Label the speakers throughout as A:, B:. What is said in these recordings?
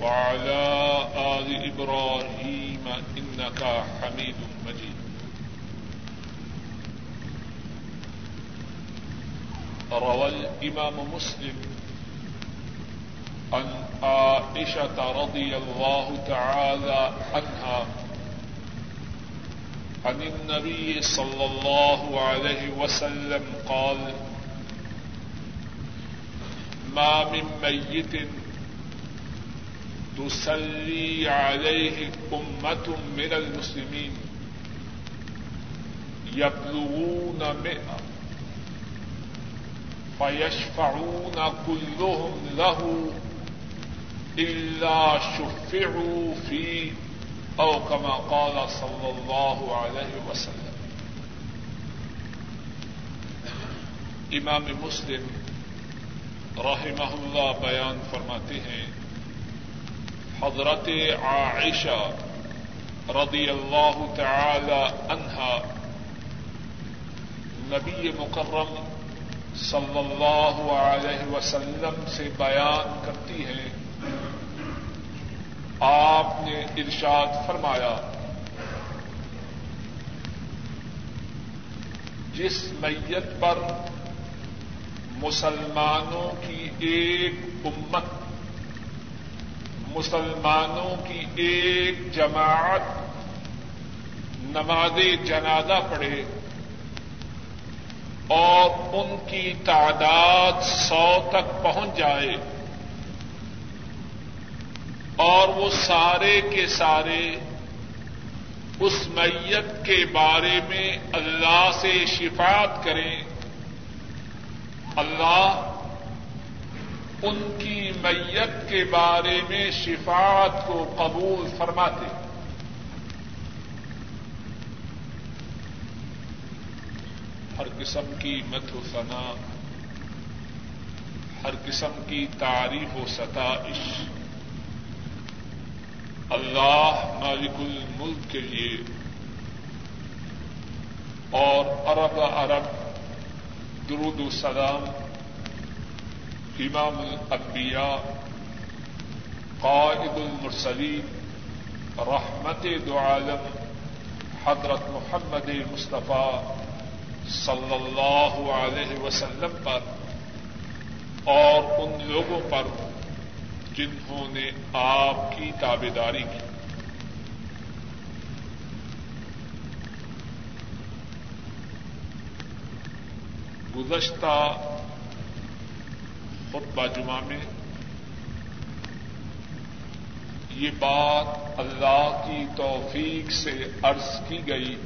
A: وعلى آل إبراهيم إنك حميد مجيد. روى الإمام مسلم عن عائشة رضي الله تعالى عنها عن النبي صلى الله عليه وسلم قال ما من ميت تسلي عليه أمة من المسلمين. يبلغون مئة. فيشفعون كلهم له إلا شفعوا فيه أو كما قال صلى الله عليه وسلم. امام مسلم رحمہ اللہ بیان فرماتے ہیں حضرت عائشہ رضی اللہ تعالی عنہا، نبی مکرم صلی اللہ علیہ وسلم سے بیان کرتی ہیں آپ نے ارشاد فرمایا، جس میت پر مسلمانوں کی ایک امت مسلمانوں کی ایک جماعت نماز جنازہ پڑھے اور ان کی تعداد سو تک پہنچ جائے اور وہ سارے کے سارے اس میت کے بارے میں اللہ سے شفاعت کریں۔ اللہ ان کی میت کے بارے میں شفاعت کو قبول فرماتے ہر قسم کی مت و ثنا، ہر قسم کی تعریف و ستائش۔ اللہ مالک الملک کے لیے اور عرب عرب درود السلام امام الانبیاء، قائد المرسلین، رحمت دو عالم، حضرت محمد مصطفیٰ صلی اللہ علیہ وسلم پر اور ان لوگوں پر جنہوں نے آپ کی تابے داری کی۔ گزشتہ خطبہ جمعہ میں یہ بات اللہ کی توفیق سے عرض کی گئی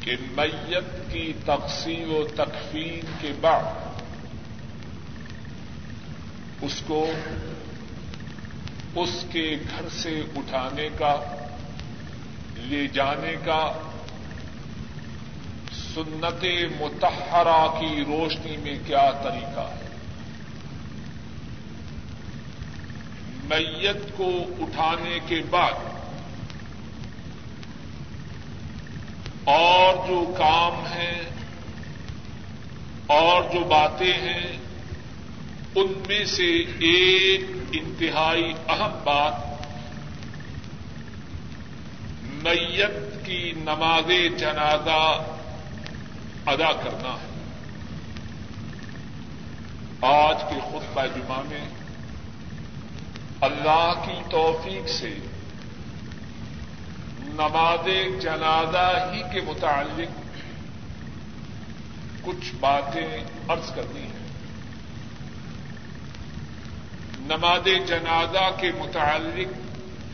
A: کہ میت کی تقسیم و تکفین کے بعد اس کو اس کے گھر سے اٹھانے کا، لے جانے کا سنت متحرہ کی روشنی میں کیا طریقہ ہے؟ میت کو اٹھانے کے بعد اور جو کام ہیں اور جو باتیں ہیں، ان میں سے ایک انتہائی اہم بات میت کی نماز جنازہ ادا کرنا ہے۔ آج کے خطبہ جمعہ میں اللہ کی توفیق سے نماز جنازہ ہی کے متعلق کچھ باتیں عرض کرنی ہیں۔ نماز جنازہ کے متعلق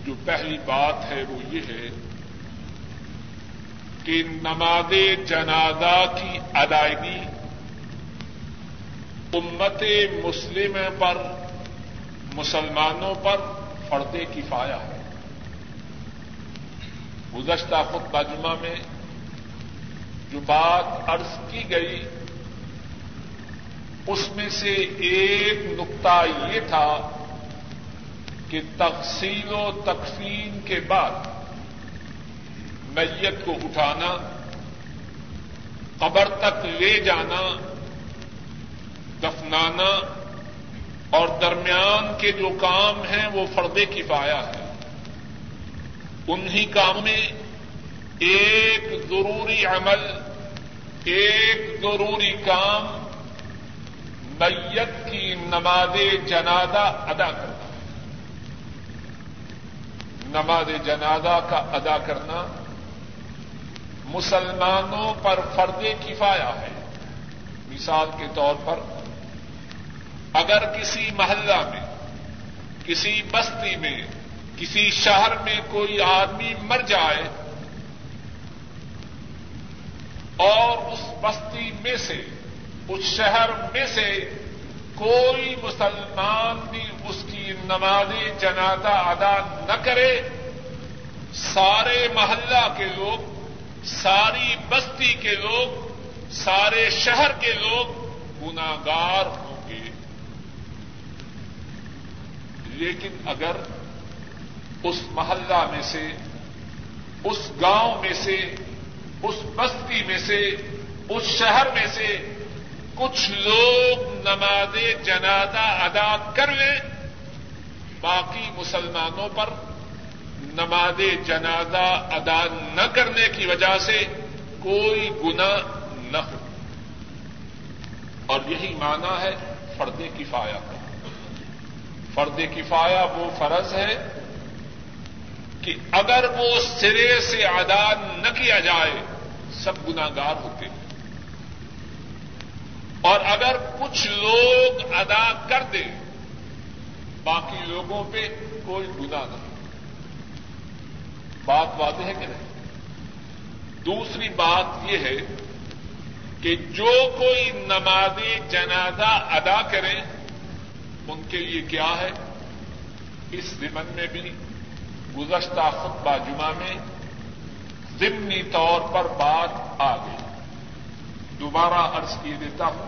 A: جو پہلی بات ہے وہ یہ ہے کہ نماز جنازہ کی ادائیگی۔ امت مسلم پر، مسلمانوں پر فرد کفایا ہے۔ گزشتہ خطبہ جمعہ میں جو بات عرض کی گئی، اس میں سے ایک نقطہ یہ تھا کہ تقسیم و تقسیم کے بعد میت کو اٹھانا، قبر تک لے جانا، دفنانا، اور درمیان کے جو کام ہیں وہ فردے کی پایا ہے انہی کام میں ایک ضروری عمل، ایک ضروری کام میت کی نماز جنازہ ادا کرنا۔ نماز جنازہ کا ادا کرنا مسلمانوں پر فرد کفایا ہے۔ مثال کے طور پر، اگر کسی محلہ میں، کسی بستی میں، کسی شہر میں کوئی آدمی مر جائے اور اس بستی میں سے، اس شہر میں سے کوئی مسلمان بھی اس کی نماز جنازہ ادا نہ کرے، سارے محلہ کے لوگ ساری بستی کے لوگ، سارے شہر کے لوگ گناگار ہوں گے۔ لیکن اگر اس محلہ میں سے، اس گاؤں میں سے، اس بستی میں سے، اس شہر میں سے کچھ لوگ نماز جنازہ ادا کر لیں، باقی مسلمانوں پر نماز جنازہ ادا نہ کرنے کی وجہ سے کوئی گنا نہ ہو۔ اور یہی مانا ہے فرد کفایا کا۔ فرد کفایا وہ فرض ہے کہ اگر وہ سرے سے ادا نہ کیا جائے، سب گناگار ہوتے ہیں۔ اور اگر کچھ لوگ ادا کر دیں، باقی لوگوں پہ کوئی گنا نہ بات واضح ہے کہ نہیں؟ دوسری بات یہ ہے کہ جو کوئی نمازی جنازہ ادا کریں ان کے لیے کیا ہے؟ اس ضمن میں بھی گزشتہ خطبہ جمعہ میں ضمنی طور پر بات آ گئی۔ دوبارہ عرض کیے دیتا ہوں،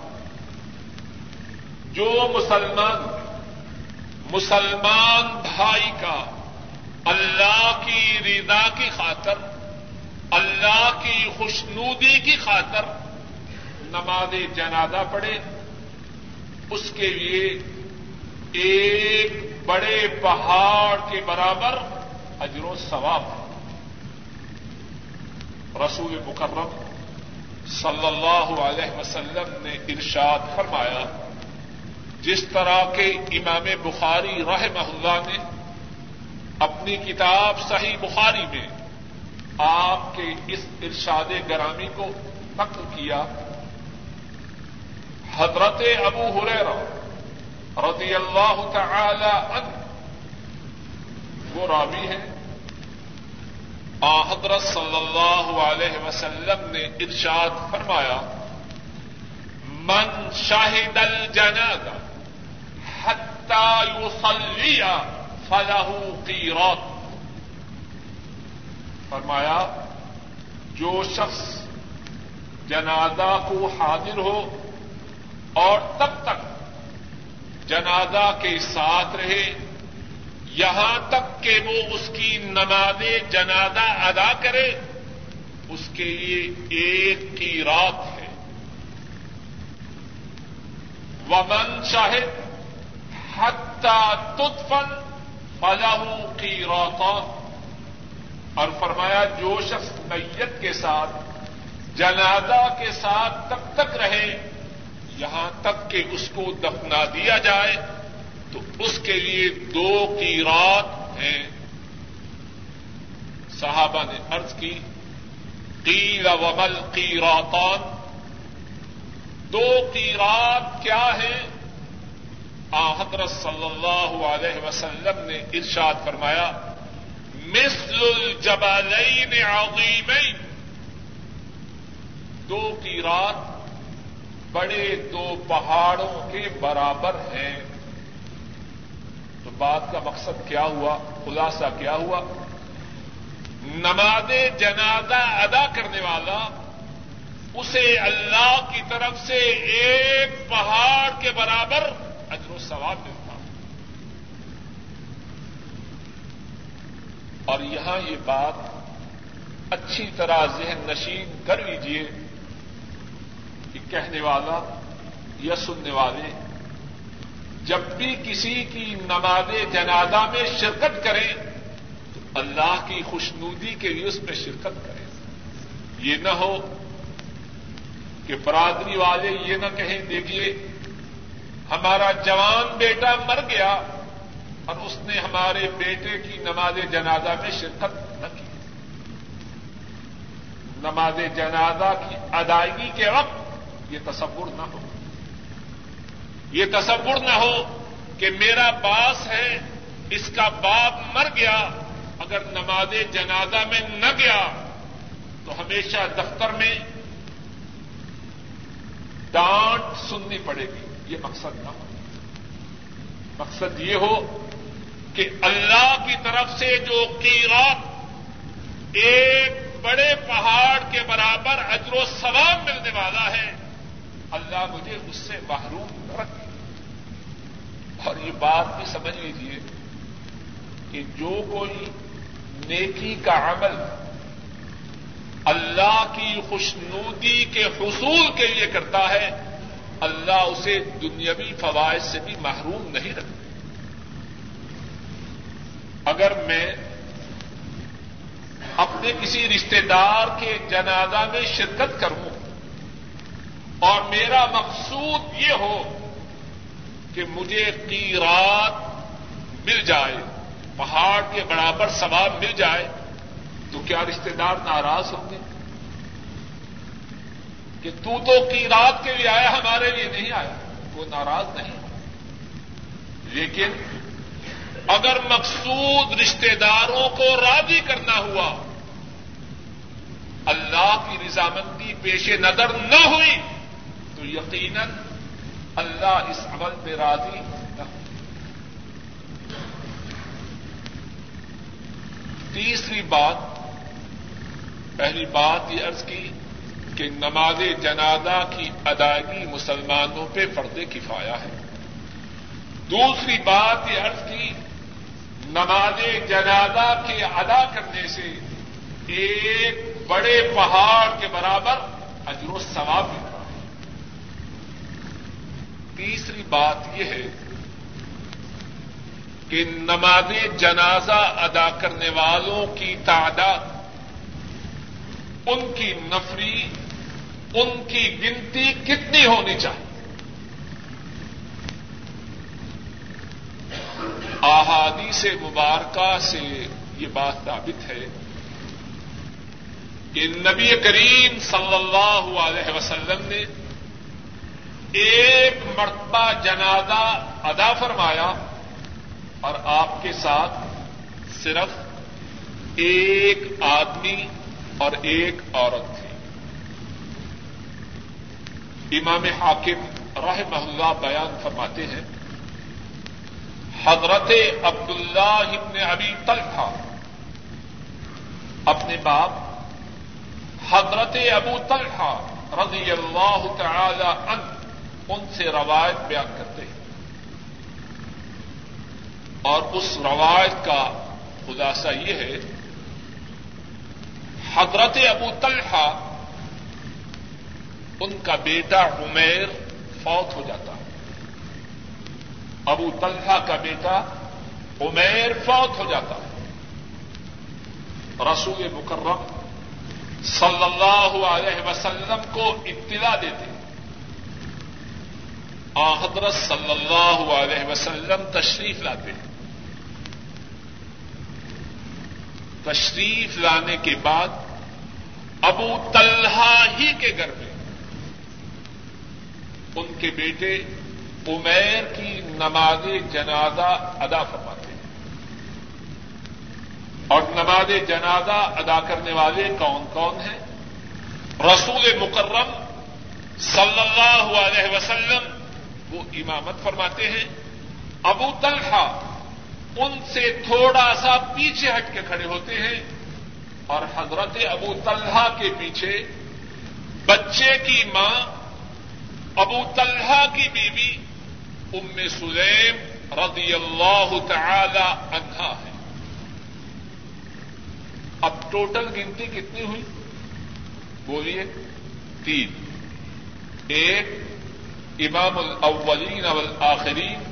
A: جو مسلمان مسلمان بھائی کا اللہ کی رضا کی خاطر، اللہ کی خوشنودی کی خاطر نماز جنازہ پڑھے، اس کے لیے ایک بڑے پہاڑ کے برابر اجر و ثواب۔ ہے رسول مکرم صلی اللہ علیہ وسلم نے ارشاد فرمایا، جس طرح کے امام بخاری رحمہ اللہ نے اپنی کتاب صحیح بخاری میں آپ کے اس ارشاد گرامی کو نقل کیا۔ حضرت ابو ہریرا رضی اللہ تعالی عنہ، وہ راوی ہے آ حضرت صلی اللہ علیہ وسلم نے ارشاد فرمایا، من شاہد الجنازہ حتى يصلي فله قيراط فرمایا، جو شخص جنازہ کو حاضر ہو اور تب تک جنازہ کے ساتھ رہے، یہاں تک کہ وہ اس کی نماز جنازہ ادا کرے، اس کے لیے ایک کی رات ہے۔ ومن شاہد حتہ تدفن فلاح کی روتون اور فرمایا جو شخص میت کے ساتھ، جنازہ کے ساتھ تب تک رہے، یہاں تک کہ اس کو دفنا دیا جائے، تو اس کے لیے دو کی رات ہیں۔ صحابہ نے ارض کی، قیل ومل کی راتان دو کی رات کیا ہے حضرت صلی اللہ علیہ وسلم نے ارشاد فرمایا، مثل الجبالین عظیمین، دو کی رات بڑے دو پہاڑوں کے برابر ہیں۔ تو بات کا مقصد کیا ہوا؟ خلاصہ کیا ہوا؟ نماز جنازہ ادا کرنے والا اسے اللہ کی طرف سے ایک پہاڑ کے برابر اجر و ثواب ملتا اور یہاں یہ بات اچھی طرح ذہن نشین کر لیجیے کہ کہنے والا یا سننے والے، جب بھی کسی کی نماز جنازہ میں شرکت کریں، تو اللہ کی خوشنودی کے لیے اس میں شرکت کریں۔ یہ نہ ہو کہ برادری والے یہ نہ کہیں، دیکھیے ہمارا جوان بیٹا مر گیا اور اس نے ہمارے بیٹے کی نماز جنازہ میں شرکت نہ کی۔ نماز جنازہ کی ادائیگی کے وقت یہ تصور نہ ہو۔ یہ تصور نہ ہو کہ میرا باس ہے، اس کا باپ مر گیا، اگر نماز جنازہ میں نہ گیا تو ہمیشہ دفتر میں ڈانٹ سننی پڑے گی۔ یہ مقصد نہ ہو۔ مقصد یہ ہو کہ اللہ کی طرف سے جو قیرات ایک بڑے پہاڑ کے برابر اجر و ثواب ملنے والا ہے، اللہ مجھے اس سے محروم نہ رکھے۔ اور یہ بات بھی سمجھ لیجیے کہ جو کوئی نیکی کا عمل اللہ کی خوشنودی کے حصول کے لیے کرتا ہے اللہ اسے دنیاوی فوائد سے بھی محروم نہیں رکھتا۔ اگر میں اپنے کسی رشتے دار کے جنازہ میں شرکت کروں اور میرا مقصود یہ ہو کہ مجھے قیرات مل جائے، پہاڑ کے برابر ثواب مل جائے، تو کیا رشتے دار ناراض ہوں گے؟ کہ تو تو قیرات کے لیے آیا، ہمارے لیے نہیں آیا۔ وہ ناراض نہیں۔ لیکن اگر مقصود رشتے داروں کو راضی کرنا ہوا، اللہ کی رضامندی پیش نظر نہ ہوئی، تو یقیناً اللہ اس عمل پہ راضی نہ تیسری بات، پہلی بات یہ عرض کی کہ نماز جنازہ کی ادائیگی مسلمانوں پہ فرد کفایا ہے۔ دوسری بات یہ عرض کی، نماز جنازہ کے ادا کرنے سے ایک بڑے پہاڑ کے برابر اجر و ثواب ملتا ہے۔ تیسری بات یہ ہے کہ نماز جنازہ ادا کرنے والوں کی تعداد، ان کی نفری ان کی گنتی کتنی ہونی چاہیے؟ آہادی سے مبارکہ سے یہ بات ثابت ہے کہ نبی کریم صلی اللہ علیہ وسلم نے ایک مرتبہ جنازہ ادا فرمایا اور آپ کے ساتھ صرف ایک آدمی اور ایک عورت تھی۔ امام حاکم راہ محلہ بیان فرماتے ہیں، حضرت عبداللہ ابن ابی طلحہ اپنے باپ حضرت ابو طلحہ رضی اللہ تعالی عنہ ان سے روایت بیان کرتے ہیں۔ اور اس روایت کا خلاصہ یہ ہے، حضرت ابو طلحہ ان کا بیٹا عمیر فوت ہو جاتا ابو طلحہ کا بیٹا عمیر فوت ہو جاتا رسول مکرم صلی اللہ علیہ وسلم کو اطلاع دیتے آ حضرت صلی اللہ علیہ وسلم تشریف لاتے ہیں۔ تشریف لانے کے بعد ابو طلحہ ہی کے گھر میں ان کے بیٹے عمیر کی نماز جنازہ ادا فرماتے ہیں۔ اور نماز جنازہ ادا کرنے والے کون کون ہیں؟ رسول مکرم صلی اللہ علیہ وسلم، وہ امامت فرماتے ہیں۔ ابو طلحہ ان سے تھوڑا سا پیچھے ہٹ کے کھڑے ہوتے ہیں اور حضرت ابو طلحہ کے پیچھے بچے کی ماں ابو طلحہ کی بیوی ام سلیم رضی اللہ تعالی عنہا ہے۔ اب ٹوٹل گنتی کتنی ہوئی؟ بولیے، تین۔ ایک، امام الاولین والآخرین،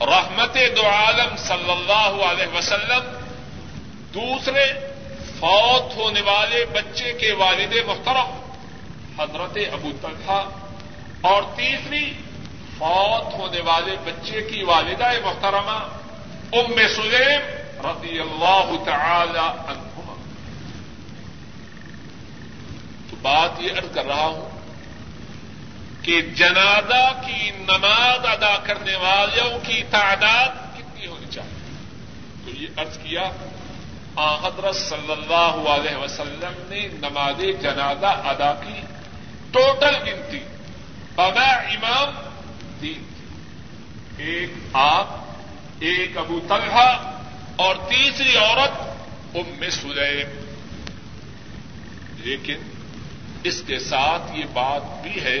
A: رحمت دو عالم صلی اللہ علیہ وسلم، دوسرے، فوت ہونے والے بچے کے والد محترم، حضرت ابو طلحہ اور تیسری، فوت ہونے والے بچے کی والدہ محترمہ ام سلیم رضی اللہ تعالی عنہما۔ تو بات یہ ارد کر رہا ہوں کہ جنازہ کی نماز ادا کرنے والوں کی تعداد کتنی ہونی چاہیے؟ تو یہ ارض کیا حضرت صلی اللہ علیہ وسلم نے نماز جنازہ ادا کی، ٹوٹل گنتی بابا امام تین ایک آپ، ایک ابو طلحہ اور تیسری عورت ام سلیم۔ لیکن اس کے ساتھ یہ بات بھی ہے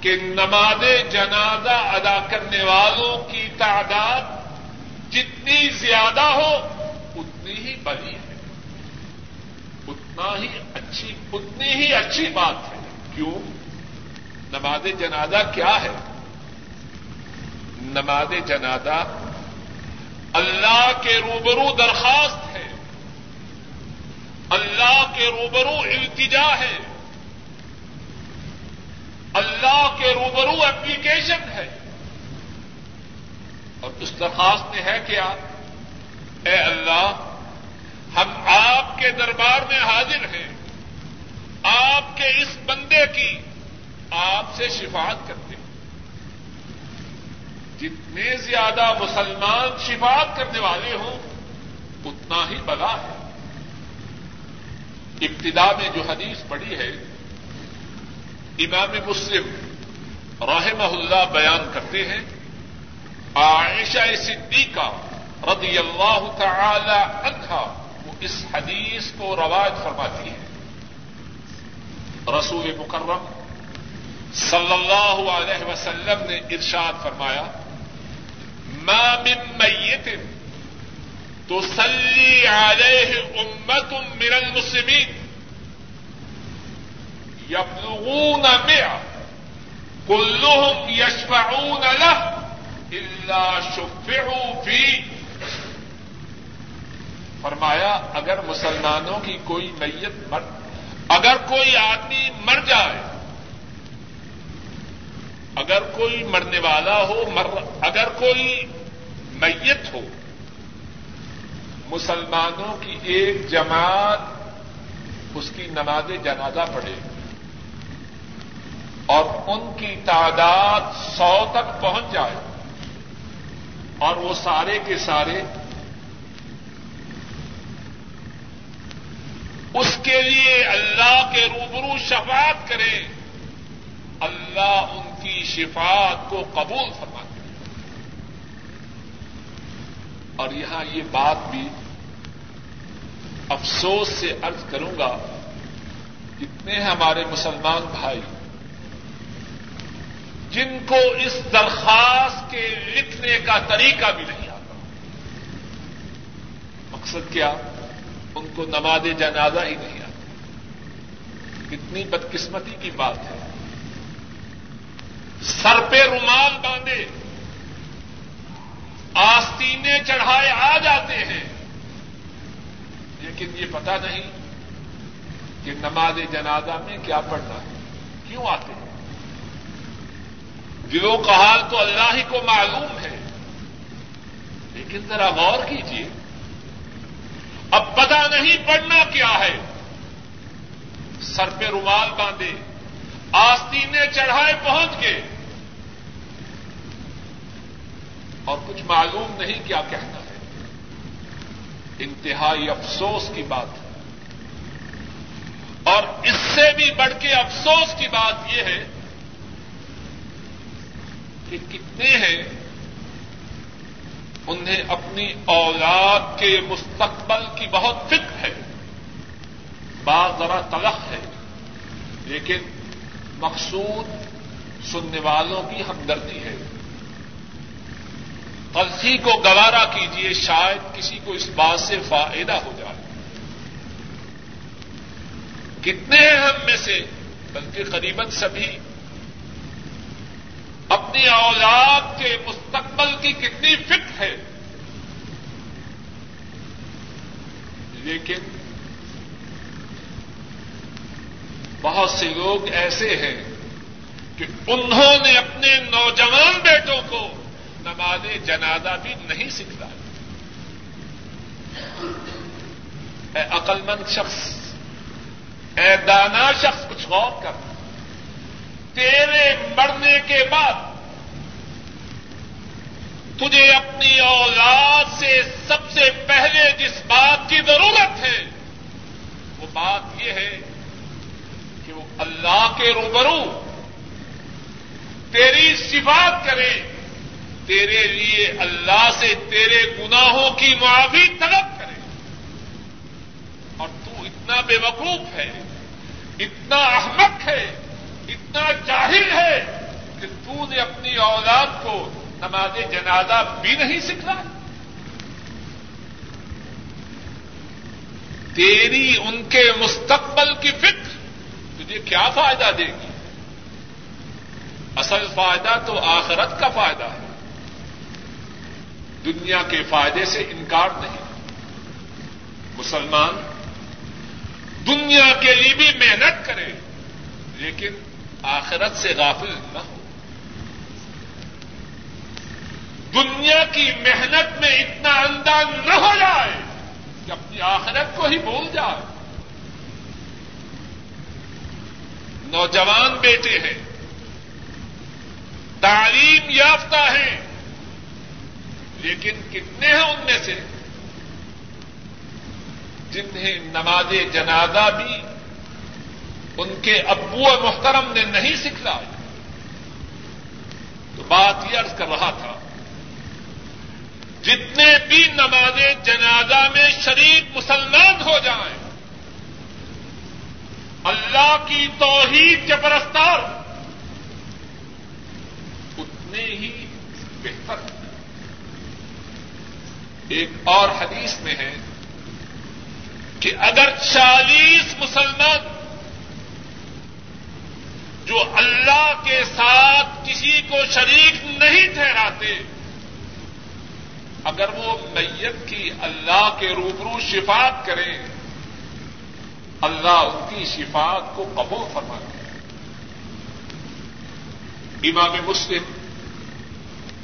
A: کہ نماز جنازہ ادا کرنے والوں کی تعداد جتنی زیادہ ہو، اتنی ہی بڑی ہے۔ اتنا ہی اچھی، اتنی ہی اچھی بات ہے۔ کیوں؟ نماز جنازہ کیا ہے؟ نماز جنازہ اللہ کے روبرو درخواست ہے۔ اللہ کے روبرو التجا ہے۔ اللہ کے روبرو اپلیکیشن ہے۔ اور اس درخواست میں ہے کیا؟ اے اللہ، ہم آپ کے دربار میں حاضر ہیں۔ آپ کے اس بندے کی آپ سے شفاعت کرتے ہیں۔ جتنے زیادہ مسلمان شفاعت کرنے والے ہوں، اتنا ہی بلا ہے۔ ابتدا میں جو حدیث پڑی ہے، امام مسلم رحمہ اللہ بیان کرتے ہیں، عائشہ صدیقہ رضی اللہ تعالی عنہا وہ اس حدیث کو رواج فرماتی ہے۔ رسول مکرم صلی اللہ علیہ وسلم نے ارشاد فرمایا، ما من میت تو سلی علیہ امت من المسلمین یبلغون مئة كلهم يشفعون له إلا شفعوا فيه فرمایا، اگر مسلمانوں کی کوئی میت مر، اگر کوئی آدمی مر جائے اگر کوئی مرنے والا ہو، مر، اگر کوئی میت ہو، مسلمانوں کی ایک جماعت اس کی نماز جنازہ پڑے اور ان کی تعداد سو تک پہنچ جائے اور وہ سارے کے سارے اس کے لیے اللہ کے روبرو شفاعت کریں، اللہ ان کی شفاعت کو قبول فرما کرے اور یہاں یہ بات بھی افسوس سے ارض کروں گا، جتنے ہمارے مسلمان بھائی، جن کو اس درخواست کے لکھنے کا طریقہ بھی نہیں آتا۔ مقصد کیا؟ ان کو نماز جنازہ ہی نہیں آتا۔ کتنی بدقسمتی کی بات ہے۔ سر پہ رومال باندھے۔ آستینے چڑھائے آ جاتے ہیں۔ لیکن یہ پتا نہیں کہ نماز جنازہ میں کیا پڑھنا ہے۔ کیوں آتے ہیں؟ دلوں کا حال تو اللہ ہی کو معلوم ہے۔ لیکن ذرا غور کیجیے اب پتا نہیں پڑھنا کیا ہے۔ سر پہ رومال باندھے۔ آستینے چڑھائے پہنچ گئے۔ اور کچھ معلوم نہیں کیا کہنا ہے۔ انتہائی افسوس کی بات۔ ہے اور اس سے بھی بڑھ کے افسوس کی بات یہ ہے کہ کتنے ہیں انہیں اپنی اولاد کے مستقبل کی بہت فکر ہے۔ بات ذرا تلخ ہے، لیکن مقصود سننے والوں کی ہمدردی ہے۔ غلطی کو گوارا کیجیے شاید کسی کو اس بات سے فائدہ ہو جائے۔ کتنے ہیں ہم میں سے؟ بلکہ قریباً سبھی۔ اپنی اولاد کے مستقبل کی کتنی فٹ ہے۔ لیکن بہت سے لوگ ایسے ہیں کہ انہوں نے اپنے نوجوان بیٹوں کو نماز جنازہ بھی نہیں سکھتا اے عقلمند شخص، اے دانا شخص، کچھ غور کر۔ تیرے مرنے کے بعد تجھے اپنی اولاد سے سب سے پہلے جس بات کی ضرورت ہے، وہ بات یہ ہے کہ وہ اللہ کے روبرو تیری صفات کرے۔ تیرے لیے اللہ سے تیرے گناہوں کی معافی طلب کرے۔ اور تو اتنا بے وقوف ہے، اتنا احمق ہے، اتنا جاہل ہے کہ تو نے اپنی اولاد کو نماز جنازہ بھی نہیں سکھا تیری ان کے مستقبل کی فکر تجھے کیا فائدہ دے گی؟ اصل فائدہ تو آخرت کا فائدہ ہے۔ دنیا کے فائدے سے انکار نہیں۔ مسلمان، دنیا کے لیے بھی محنت کرے، لیکن آخرت سے غافل نہ ہو۔ دنیا کی محنت میں اتنا انداز نہ ہو جائے کہ اپنی آخرت کو ہی بھول جائے۔ نوجوان بیٹے ہیں، تعلیم یافتہ ہیں۔ لیکن کتنے ہیں ان میں سے جنہیں نماز جنازہ بھی ان کے ابو محترم نے نہیں سکھلائی؟ تو بات یہ عرض کر رہا تھا، جتنے بھی نماز جنازہ میں شریک مسلمان ہو جائیں، اللہ کی توحید کے پرستار، اتنے ہی بہتر ایک اور حدیث میں ہے کہ اگر چالیس مسلمان جو اللہ کے ساتھ کسی کو شریک نہیں ٹھہراتے، اگر وہ میت کی اللہ کے روبرو شفات کریں، اللہ ان کی شفات کو قبول فرما دے امام مسلم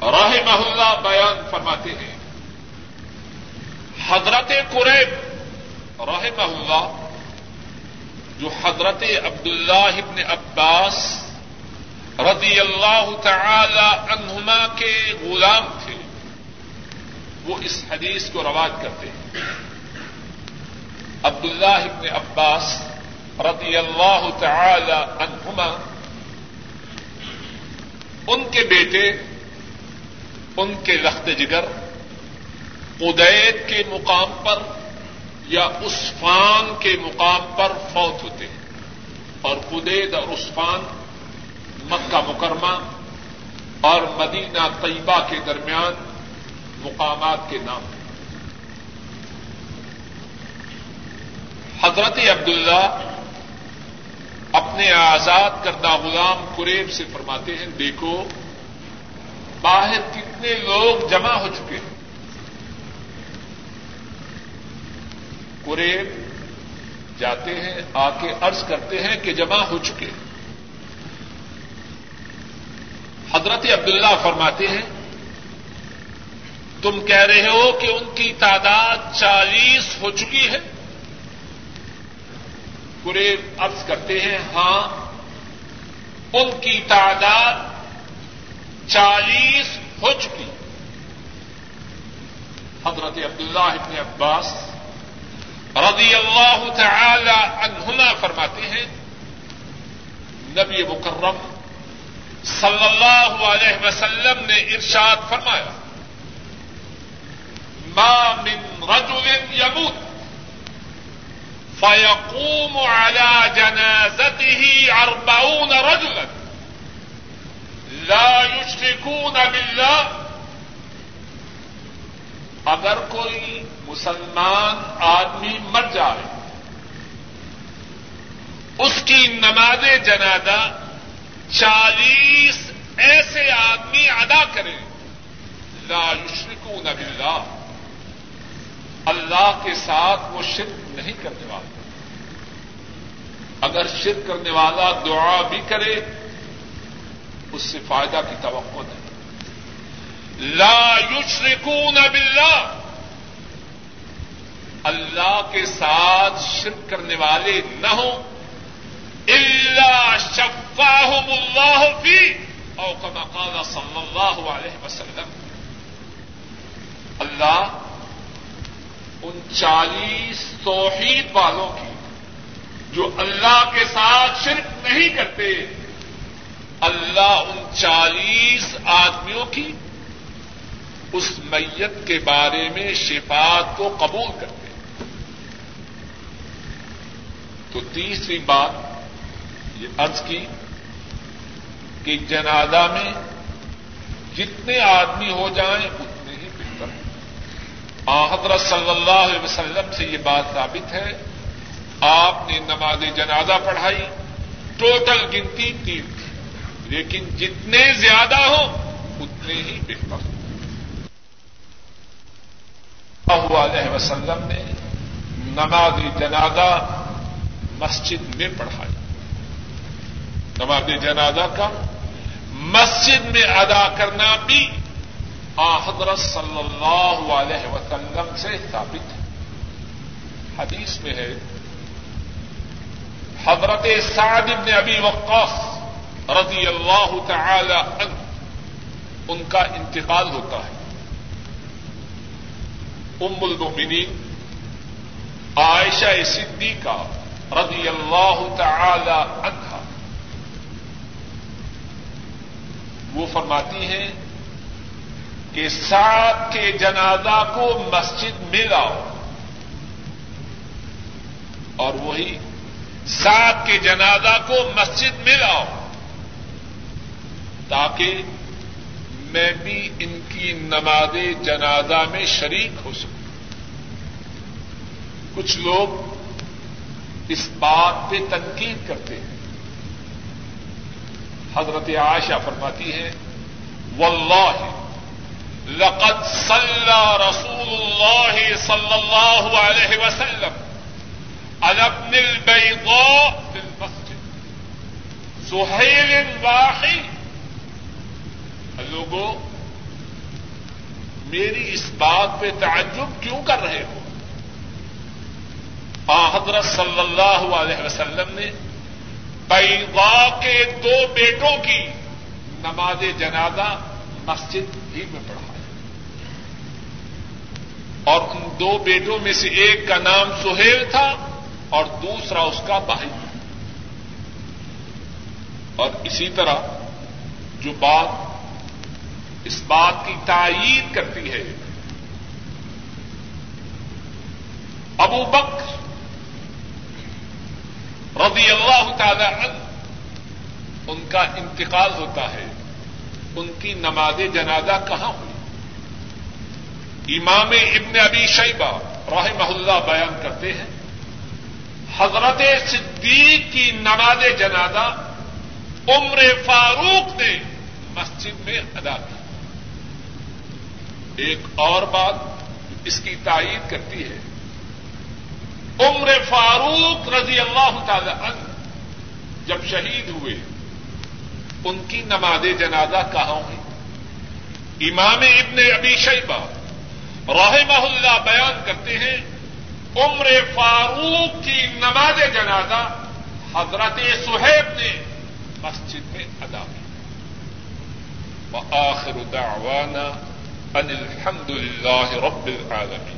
A: راہ محلہ بیان فرماتے ہیں حضرت قریب رحمہ اللہ، جو حضرت عبد اللہ ابن عباس رضی اللہ تعالی عنہما کے غلام تھے، وہ اس حدیث کو رواج کرتے ہیں۔ عبداللہ ابن عباس رضی اللہ تعالی عنہما، ان کے بیٹے، ان کے لخت جگر ادیت کے مقام پر یا عثفان کے مقام پر فوت ہوتے ہیں۔ اور قدید اور عثفان مکہ مکرمہ اور مدینہ طیبہ کے درمیان مقامات کے نام ہیں۔ حضرت عبداللہ اپنے آزاد کردہ غلام قریب سے فرماتے ہیں، دیکھو، باہر کتنے لوگ جمع ہو چکے ہیں۔ قریب جاتے ہیں، آ کے عرض کرتے ہیں کہ جمع ہو چکے۔ حضرت عبداللہ فرماتے ہیں، تم کہہ رہے ہو کہ ان کی تعداد چالیس ہو چکی ہے۔ قریب عرض کرتے ہیں ہاں ان کی تعداد چالیس ہو چکی۔ حضرت عبداللہ ابن عباس رضی اللہ تعالی عنہما فرماتے ہیں، نبی مکرم صلی اللہ علیہ وسلم نے ارشاد فرمایا، ما من رجل يموت فيقوم على جنازته أربعون رجلا لا يشركون بالله اگر کوئی مسلمان آدمی مر جائے۔ اس کی نماز جنازہ چالیس ایسے آدمی ادا کرے لا یشرکون باللہ۔ اللہ کے ساتھ وہ شرک نہیں کرنے والا۔ اگر شرک کرنے والا دعا بھی کرے، اس سے فائدہ کی توقع نہیں۔ لا یشرکون باللہ۔ اللہ کے ساتھ شرک کرنے والے نہ ہوں۔ اللہ شفاہم اللہ فی او کما قال صلی اللہ علیہ وسلم۔ اللہ ان چالیس توحید والوں کی جو اللہ کے ساتھ شرک نہیں کرتے، اللہ ان چالیس آدمیوں کی اس میت کے بارے میں شفات کو قبول کرتے۔ تو تیسری بات یہ عرض کی کہ جنازہ میں جتنے آدمی ہو جائیں اتنے ہی بہتر حضرت صلی اللہ علیہ وسلم سے یہ بات ثابت ہے، آپ نے نماز جنازہ پڑھائی، ٹوٹل گنتی تین تھی، لیکن جتنے زیادہ ہوں اتنے ہی بہتر۔ علیہ وسلم نے نماز جنازہ مسجد میں پڑھائی نماز جنازہ کا، مسجد میں ادا کرنا بھی حضرت صلی اللہ علیہ وسلم سے ثابت ہے۔ حدیث میں ہے، حضرت سعد بن ابی وقاص رضی اللہ تعالی عنہ، ان کا انتقال ہوتا ہے۔ ام المؤمنین، عائشہ صدیقہ رضی اللہ تعالی عنہ۔ وہ فرماتی ہیں کہ سات کے جنازہ کو مسجد میں لاؤ۔ اور وہی سات کے جنازہ کو مسجد میں لاؤ۔ تاکہ میں بھی ان کی نماز جنازہ میں شریک ہو سکوں۔ کچھ لوگ اس بات پہ تنقید کرتے ہیں۔ حضرت عائشہ فرماتی ہے واللہ، لقد صلى رسول الله صلى الله عليه وسلم على ابن البيضاء في المسجد۔ سهيل واحد لوگوں، میری اس بات پہ تعجب کیوں کر رہے ہو؟ حضرت صلی اللہ علیہ وسلم نے بیضا کے دو بیٹوں کی نماز جنازہ مسجد ہی میں پڑھا ہے اور ان دو بیٹوں میں سے ایک کا نام سہیل تھا اور دوسرا اس کا بھائی۔ اور اسی طرح جو بات اس بات کی تائید کرتی ہے، ابو بکر رضی اللہ تعالی عنہ، ان کا انتقال ہوتا ہے، ان کی نماز جنازہ کہاں ہوئی؟ امام ابن ابی شیبہ رحمہ اللہ بیان کرتے ہیں، حضرت صدیق کی نماز جنازہ عمر فاروق نے مسجد میں ادا کی۔ ایک اور بات اس کی تائید کرتی ہے عمر فاروق رضی اللہ تعالی عنہ جب شہید ہوئے، ان کی نماز جنازہ کہاں ہوئی امام ابن ابی شیبہ رحمہ اللہ بیان کرتے ہیں، عمر فاروق کی نماز جنازہ حضرت سہیب نے مسجد میں ادا کی۔ وآخر دعوانا ان الحمد للہ رب العالمین۔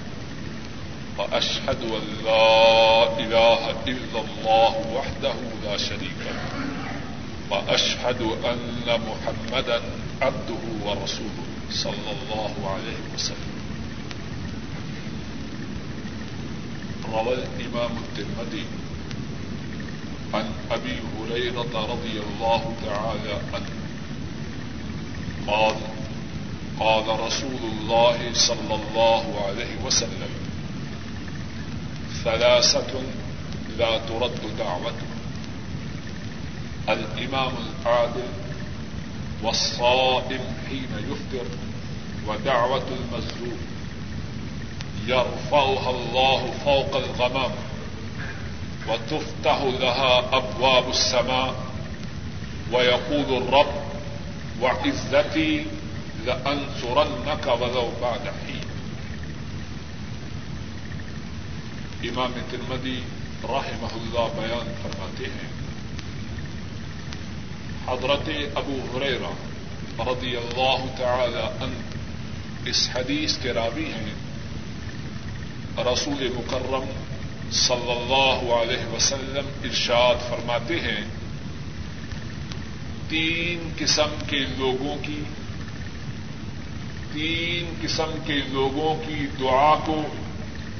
A: وأشهد أن لا إله إلا الله وحده لا شريك له، وأشهد أن محمدا عبده ورسوله صلى الله عليه وسلم. روى الإمام الترمذي عن أبي هريرة رضي الله تعالى عنه، قال قال رسول الله صلى الله عليه وسلم ثلاثة لا ترد دعوته. الإمام العادل والصائم حين يفطر ودعوة المظلوم يرفعها الله فوق الغمام وتفتح لها أبواب السماء. ويقول الرب وعزتي لأنصرنك ولو بعد حين امام ترمدی رحمہ اللہ بیان فرماتے ہیں۔ حضرت ابو حریرا رضی اللہ تعالی ان اس حدیث کے راوی ہیں۔ رسول مکرم صلی اللہ علیہ وسلم ارشاد فرماتے ہیں، تین قسم کے لوگوں کی، تین قسم کے لوگوں کی دعا کو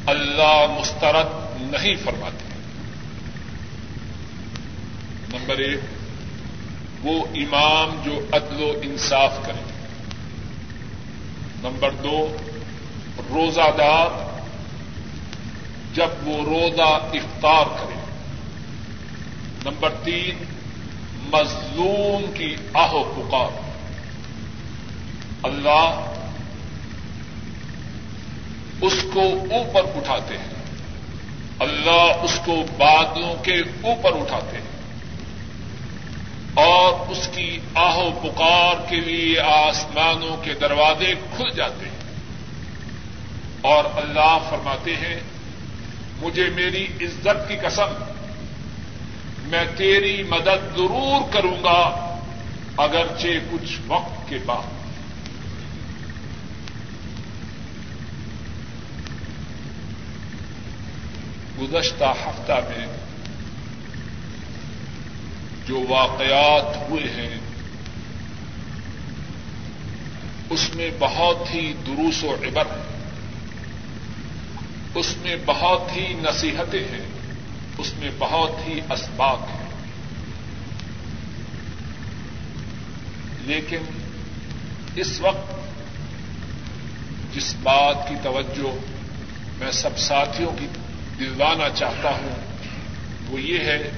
A: اللہ مسترد نہیں فرماتے۔ نمبر ایک، وہ امام جو عدل و انصاف کرے۔ نمبر دو روزہ دار جب وہ روزہ افطار کرے۔ نمبر تین، مظلوم کی آہو پکار۔ اللہ اس کو اوپر اٹھاتے ہیں۔ اللہ اس کو بادلوں کے اوپر اٹھاتے ہیں۔ اور اس کی آہو پکار کے لیے آسمانوں کے دروازے کھل جاتے ہیں۔ اور اللہ فرماتے ہیں، مجھے میری عزت کی قسم، میں تیری مدد ضرور کروں گا، اگرچہ کچھ وقت کے بعد۔ گزشتہ ہفتہ میں جو واقعات ہوئے ہیں، اس میں بہت ہی دروس و عبر ہے اس میں بہت ہی نصیحتیں ہیں، اس میں بہت ہی اسباق ہیں۔ لیکن اس وقت جس بات کی توجہ میں سب ساتھیوں کی دلوانا چاہتا ہوں، وہ یہ ہے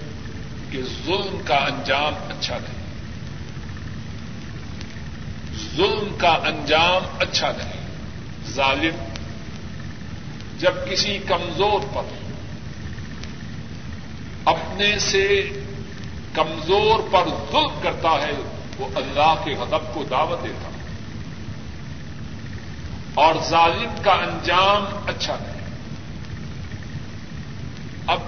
A: کہ ظلم کا انجام اچھا نہیں ظلم کا انجام اچھا نہیں ظالم جب کسی کمزور پر اپنے سے کمزور پر ظلم کرتا ہے، وہ اللہ کے غضب کو دعوت دیتا ہے۔ اور ظالم کا انجام اچھا نہیں اب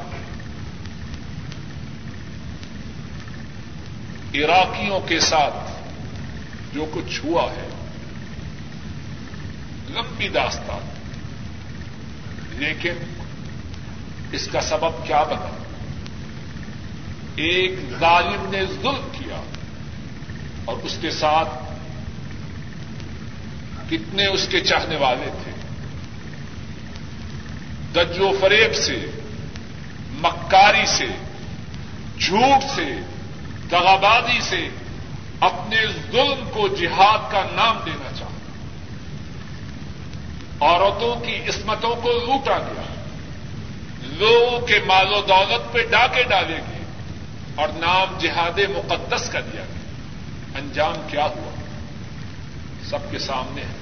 A: عراقیوں کے ساتھ جو کچھ ہوا ہے، لمبی داستان۔ لیکن اس کا سبب کیا بنا؟ ایک ظالم نے ظلم کیا اور اس کے ساتھ کتنے اس کے چاہنے والے تھے۔ دج و فریب سے، مکاری سے، جھوٹ سے دغابازی سے اپنے ظلم کو جہاد کا نام دینا چاہتا عورتوں کی عصمتوں کو لوٹا گیا۔ لوگوں کے مال و دولت پہ ڈاکے ڈالے گئے اور نام جہاد مقدس کا دیا گیا۔ انجام کیا ہوا؟ سب کے سامنے ہے۔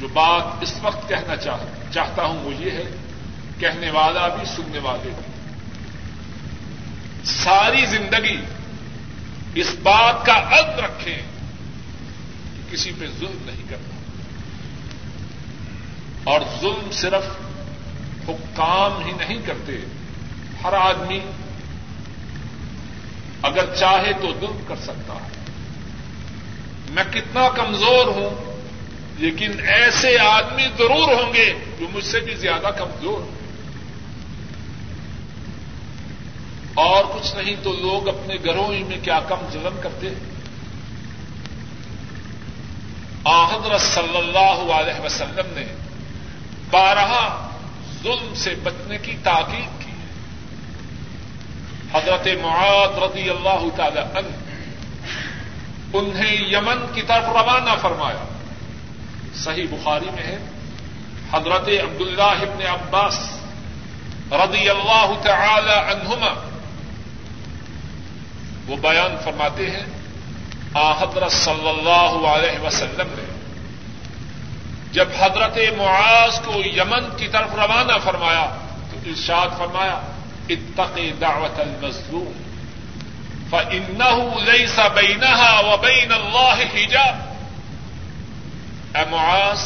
A: جو بات اس وقت کہنا چاہتا ہوں وہ یہ ہے، کہنے والا بھی، سننے والے بھی۔ ساری زندگی اس بات کا عد رکھیں کہ کسی پہ ظلم نہیں کرنا۔ اور ظلم صرف حکام ہی نہیں کرتے، ہر آدمی اگر چاہے تو ظلم کر سکتا ہے۔ میں کتنا کمزور ہوں، لیکن ایسے آدمی ضرور ہوں گے جو مجھ سے بھی زیادہ کمزور ہوں۔ اور کچھ نہیں تو لوگ اپنے گھروں ہی میں کیا کم ظلم کرتے؟ آحدر صلی اللہ علیہ وسلم نے بارہ ظلم سے بچنے کی تاکید کی حضرت معاد رضی اللہ تعالی عنہ انہیں یمن کی طرف روانہ فرمایا۔ صحیح بخاری میں ہے۔ حضرت عبداللہ ابن عباس رضی اللہ تعالی عنہما وہ بیان فرماتے ہیں، آ حضرت صلی اللہ علیہ وسلم نے۔ جب حضرت معاذ کو یمن کی طرف روانہ فرمایا، تو ارشاد فرمایا اتق دعوت المظلوم فإنه ليس بينها وبين الله حجاب۔ اے معاذ،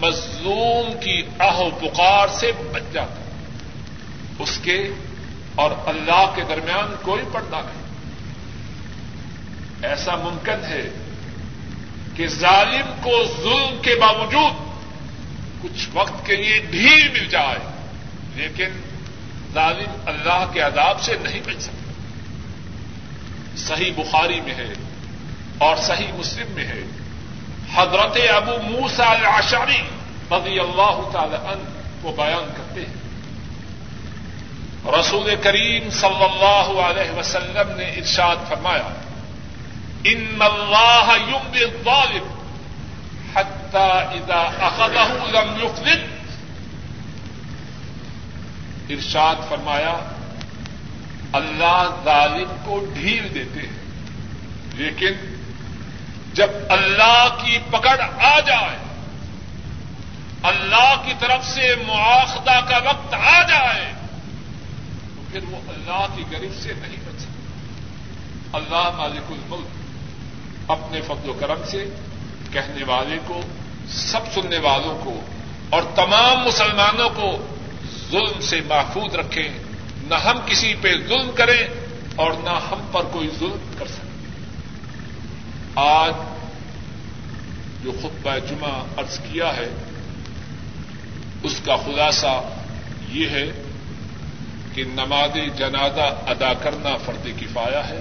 A: مظلوم کی آہ پکار سے بچ جاتا۔ اس کے اور اللہ کے درمیان کوئی پردہ نہیں۔ ایسا ممکن ہے کہ ظالم کو ظلم کے باوجود کچھ وقت کے لیے ڈھیل مل جائے، لیکن ظالم اللہ کے عذاب سے نہیں مل سکتا۔ صحیح بخاری میں ہے اور صحیح مسلم میں ہے۔ حضرت ابو موسا العشاری رضی اللہ تعالی عنہ کو بیان کرتے ہیں۔ رسول کریم صلی اللہ علیہ وسلم نے ارشاد فرمایا، ان اللہ یوم الظالم حتى اذا اخذه لم يفلت ارشاد فرمایا، اللہ ظالم کو ڈھیل دیتے ہیں، لیکن جب اللہ کی پکڑ آ جائے، اللہ کی طرف سے مواخدہ کا وقت آ جائے پھر وہ اللہ کی غریب سے نہیں بچ سکتا۔ اللہ مالک الملک اپنے فضل و کرم سے، کہنے والے کو، سب سننے والوں کو اور تمام مسلمانوں کو ظلم سے محفوظ رکھیں۔ نہ ہم کسی پہ ظلم کریں اور نہ ہم پر کوئی ظلم کر سکیں۔ آج جو خطبہ جمعہ عرض کیا ہے، اس کا خلاصہ یہ ہے کہ نماز جنازہ ادا کرنا فرد کفایا ہے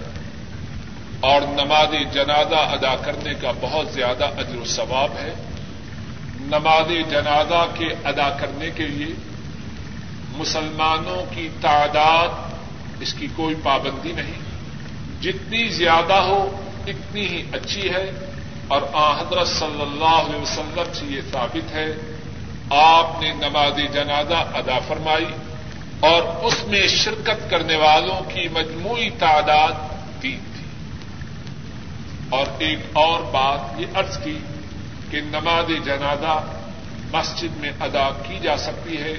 A: اور نماز جنازہ ادا کرنے کا بہت زیادہ اجر و ثواب ہے۔ نماز جنازہ کے ادا کرنے کے لیے مسلمانوں کی تعداد اس کی کوئی پابندی نہیں۔ جتنی زیادہ ہو اتنی ہی اچھی ہے۔ اور حضرت صلی اللہ علیہ وسلم سے یہ ثابت ہے، آپ نے نماز جنازہ ادا فرمائی۔ اور اس میں شرکت کرنے والوں کی مجموعی تعداد تین تھی۔ اور ایک اور بات یہ عرض کی کہ نماز جنازہ مسجد میں ادا کی جا سکتی ہے۔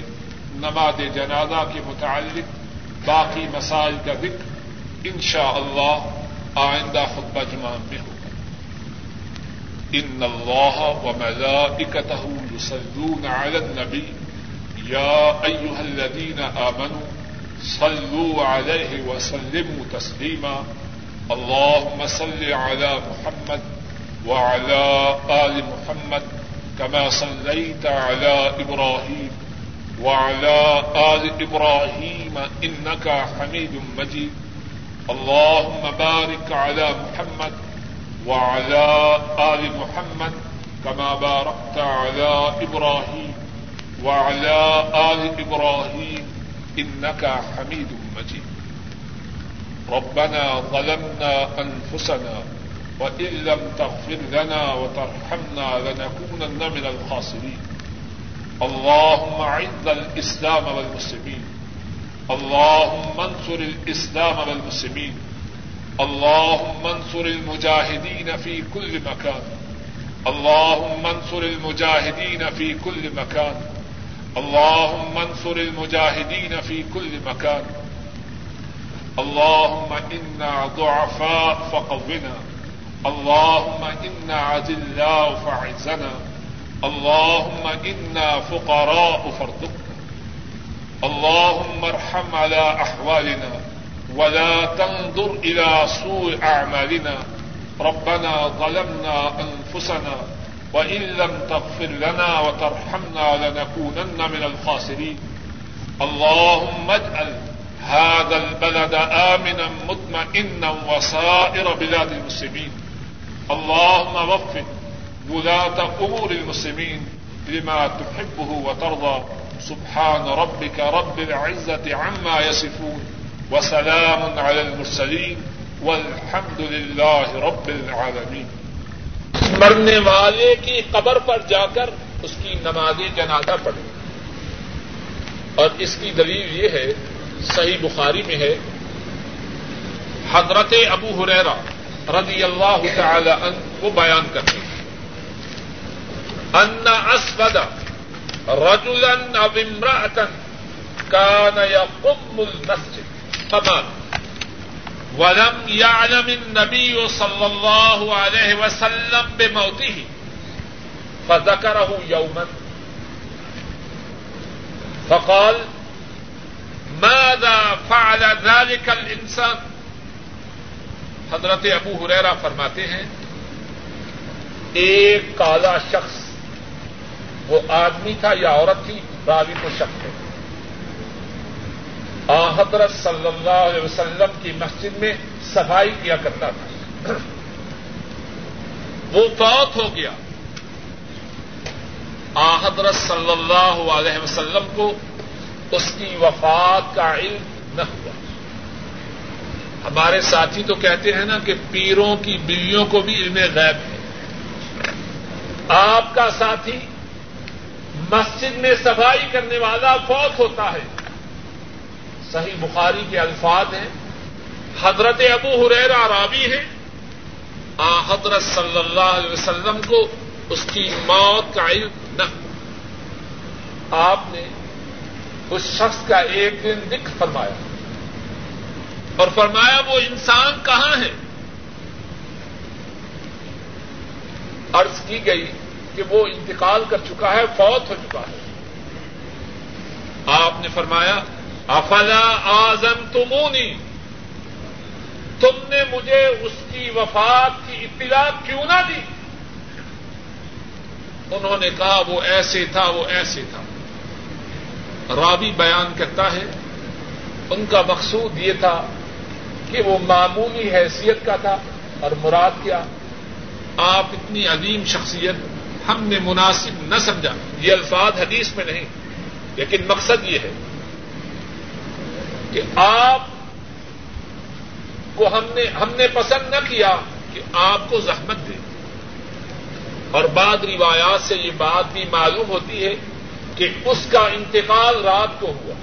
A: نماز جنازہ کے متعلق باقی مسائل کا ذکر ان شاء اللہ آئندہ خطبہ جمع میں ہوگا۔ ان اللہ و ملائکتہ یصلون علی النبی یا ایها الذین آمنوا صلوا علیہ وسلموا تسلیما اللهم صل على محمد وعلى آل محمد كما صليت على إبراهيم وعلى آل إبراهيم إنك حميد مجيد. اللهم بارك على محمد وعلى آل محمد كما باركت على إبراهيم وعلى آل إبراهيم إنك حميد مجيد. ربنا ظلمنا أنفسنا وإن لم تغفر لنا وترحمنا لنكونن من الخاسرين. اللهم اعز الإسلام والمسلمين. اللهم انصر الإسلام والمسلمين. اللهم انصر المجاهدين في كل مكان. اللهم انصر المجاهدين في كل مكان. اللهم انصر المجاهدين في كل مكان. اللهم إنا ضعفاء فقونا. اللهم إنا عذلاء فعزنا اللهم إنا فقراء فارزقنا. اللهم ارحم على أحوالنا ولا تنظر إلى سوء أعمالنا. ربنا ظلمنا أنفسنا وإن لم تغفر لنا وترحمنا لنكونن من الخاسرين. اللهم اجعل هذا البلد آمنا مطمئنا وسائر بلاد المسلمين. اللهم وفق ولاة أمور المسلمين لما تحبه وترضى. سبحان ربك رب العزة عما يصفون. وسلام على المرسلين. والحمد لله رب العالمين.
B: مرنے والے کی قبر پر جا کر اس کی نماز جنازہ پڑھی اور اس کی دلیل یہ ہے، صحیح بخاری میں ہے، حضرت ابو حریرا رضی اللہ تعالی عنہ وہ بیان کرتے ہیں۔ ان اسود رجلا او امرأة كان يقم المسجد، فمات۔ ولم يعلم النبي صلى الله عليه وسلم بموته. فذكره يوما. فقال، ماذا فعل ذلك الانسان حضرت ابو ہریرا فرماتے ہیں، ایک کالا شخص وہ آدمی تھا یا عورت تھی؟ راوی کو شک ہے۔ حضرت صلی اللہ علیہ وسلم کی مسجد میں صفائی کیا کرتا تھا۔ وہ فوت ہو گیا۔ آ حضرت صلی اللہ علیہ وسلم کو اس کی وفات کا علم نہ ہوا۔ ہمارے ساتھی تو کہتے ہیں نا کہ پیروں کی بلیوں کو بھی علم غیب ہے۔ آپ کا ساتھی مسجد میں صفائی کرنے والا فوت ہوتا ہے۔ صحیح بخاری کے الفاظ ہیں۔ حضرت ابو حریرا راوی ہے آ، حضرت صلی اللہ علیہ وسلم کو اس کی موت کا علم نہ۔ آپ نے اس شخص کا ایک دن دکھ فرمایا۔ اور فرمایا، وہ انسان کہاں ہے؟ عرض کی گئی کہ وہ انتقال کر چکا ہے، فوت ہو چکا ہے۔ آپ نے فرمایا افلا آزم تمونی تم نے مجھے اس کی وفات کی اطلاع کیوں نہ دی؟ انہوں نے کہا وہ ایسے تھا، وہ ایسے تھا۔ راوی بیان کرتا ہے، ان کا مقصود یہ تھا کہ وہ معمولی حیثیت کا تھا اور مراد کیا؟ آپ اتنی عظیم شخصیت ہم نے مناسب نہ سمجھا۔ یہ الفاظ حدیث میں نہیں، لیکن مقصد یہ ہے۔ کہ آپ کو ہم نے ہم نے پسند نہ کیا کہ آپ کو زحمت دے۔ اور بعد روایات سے یہ بات بھی معلوم ہوتی ہے کہ اس کا انتقال رات کو ہوا۔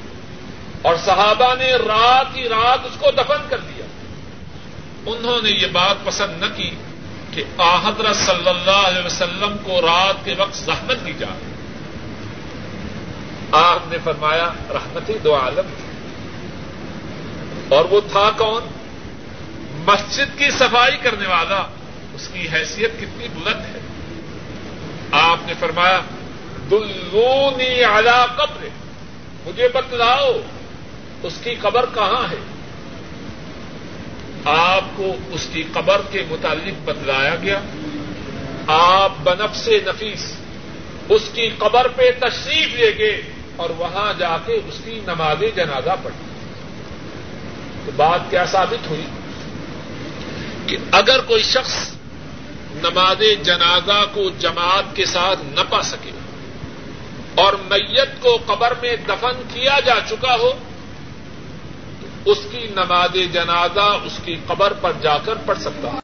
B: اور صحابہ نے رات ہی رات اس کو دفن کر دیا۔ انہوں نے یہ بات پسند نہ کی کہ آحدر صلی اللہ علیہ وسلم کو رات کے وقت زحمت دی جائے۔ آپ نے فرمایا، رحمت دو عالم تھی۔ اور وہ تھا کون؟ مسجد کی صفائی کرنے والا۔ اس کی حیثیت کتنی بلند ہے۔ آپ نے فرمایا، دلونی اعلی قبر مجھے بتلاؤ، اس کی قبر کہاں ہے؟ آپ کو اس کی قبر کے متعلق بتلایا گیا۔ آپ بنف سے نفیس اس کی قبر پہ تشریف لے گئے اور وہاں جا کے اس کی نماز جنازہ پڑھی۔ تو بات کیا ثابت ہوئی کہ اگر کوئی شخص نماز جنازہ کو جماعت کے ساتھ نہ پا سکے اور میت کو قبر میں دفن کیا جا چکا ہو، تو اس کی نماز جنازہ اس کی قبر پر جا کر پڑھ سکتا ہے۔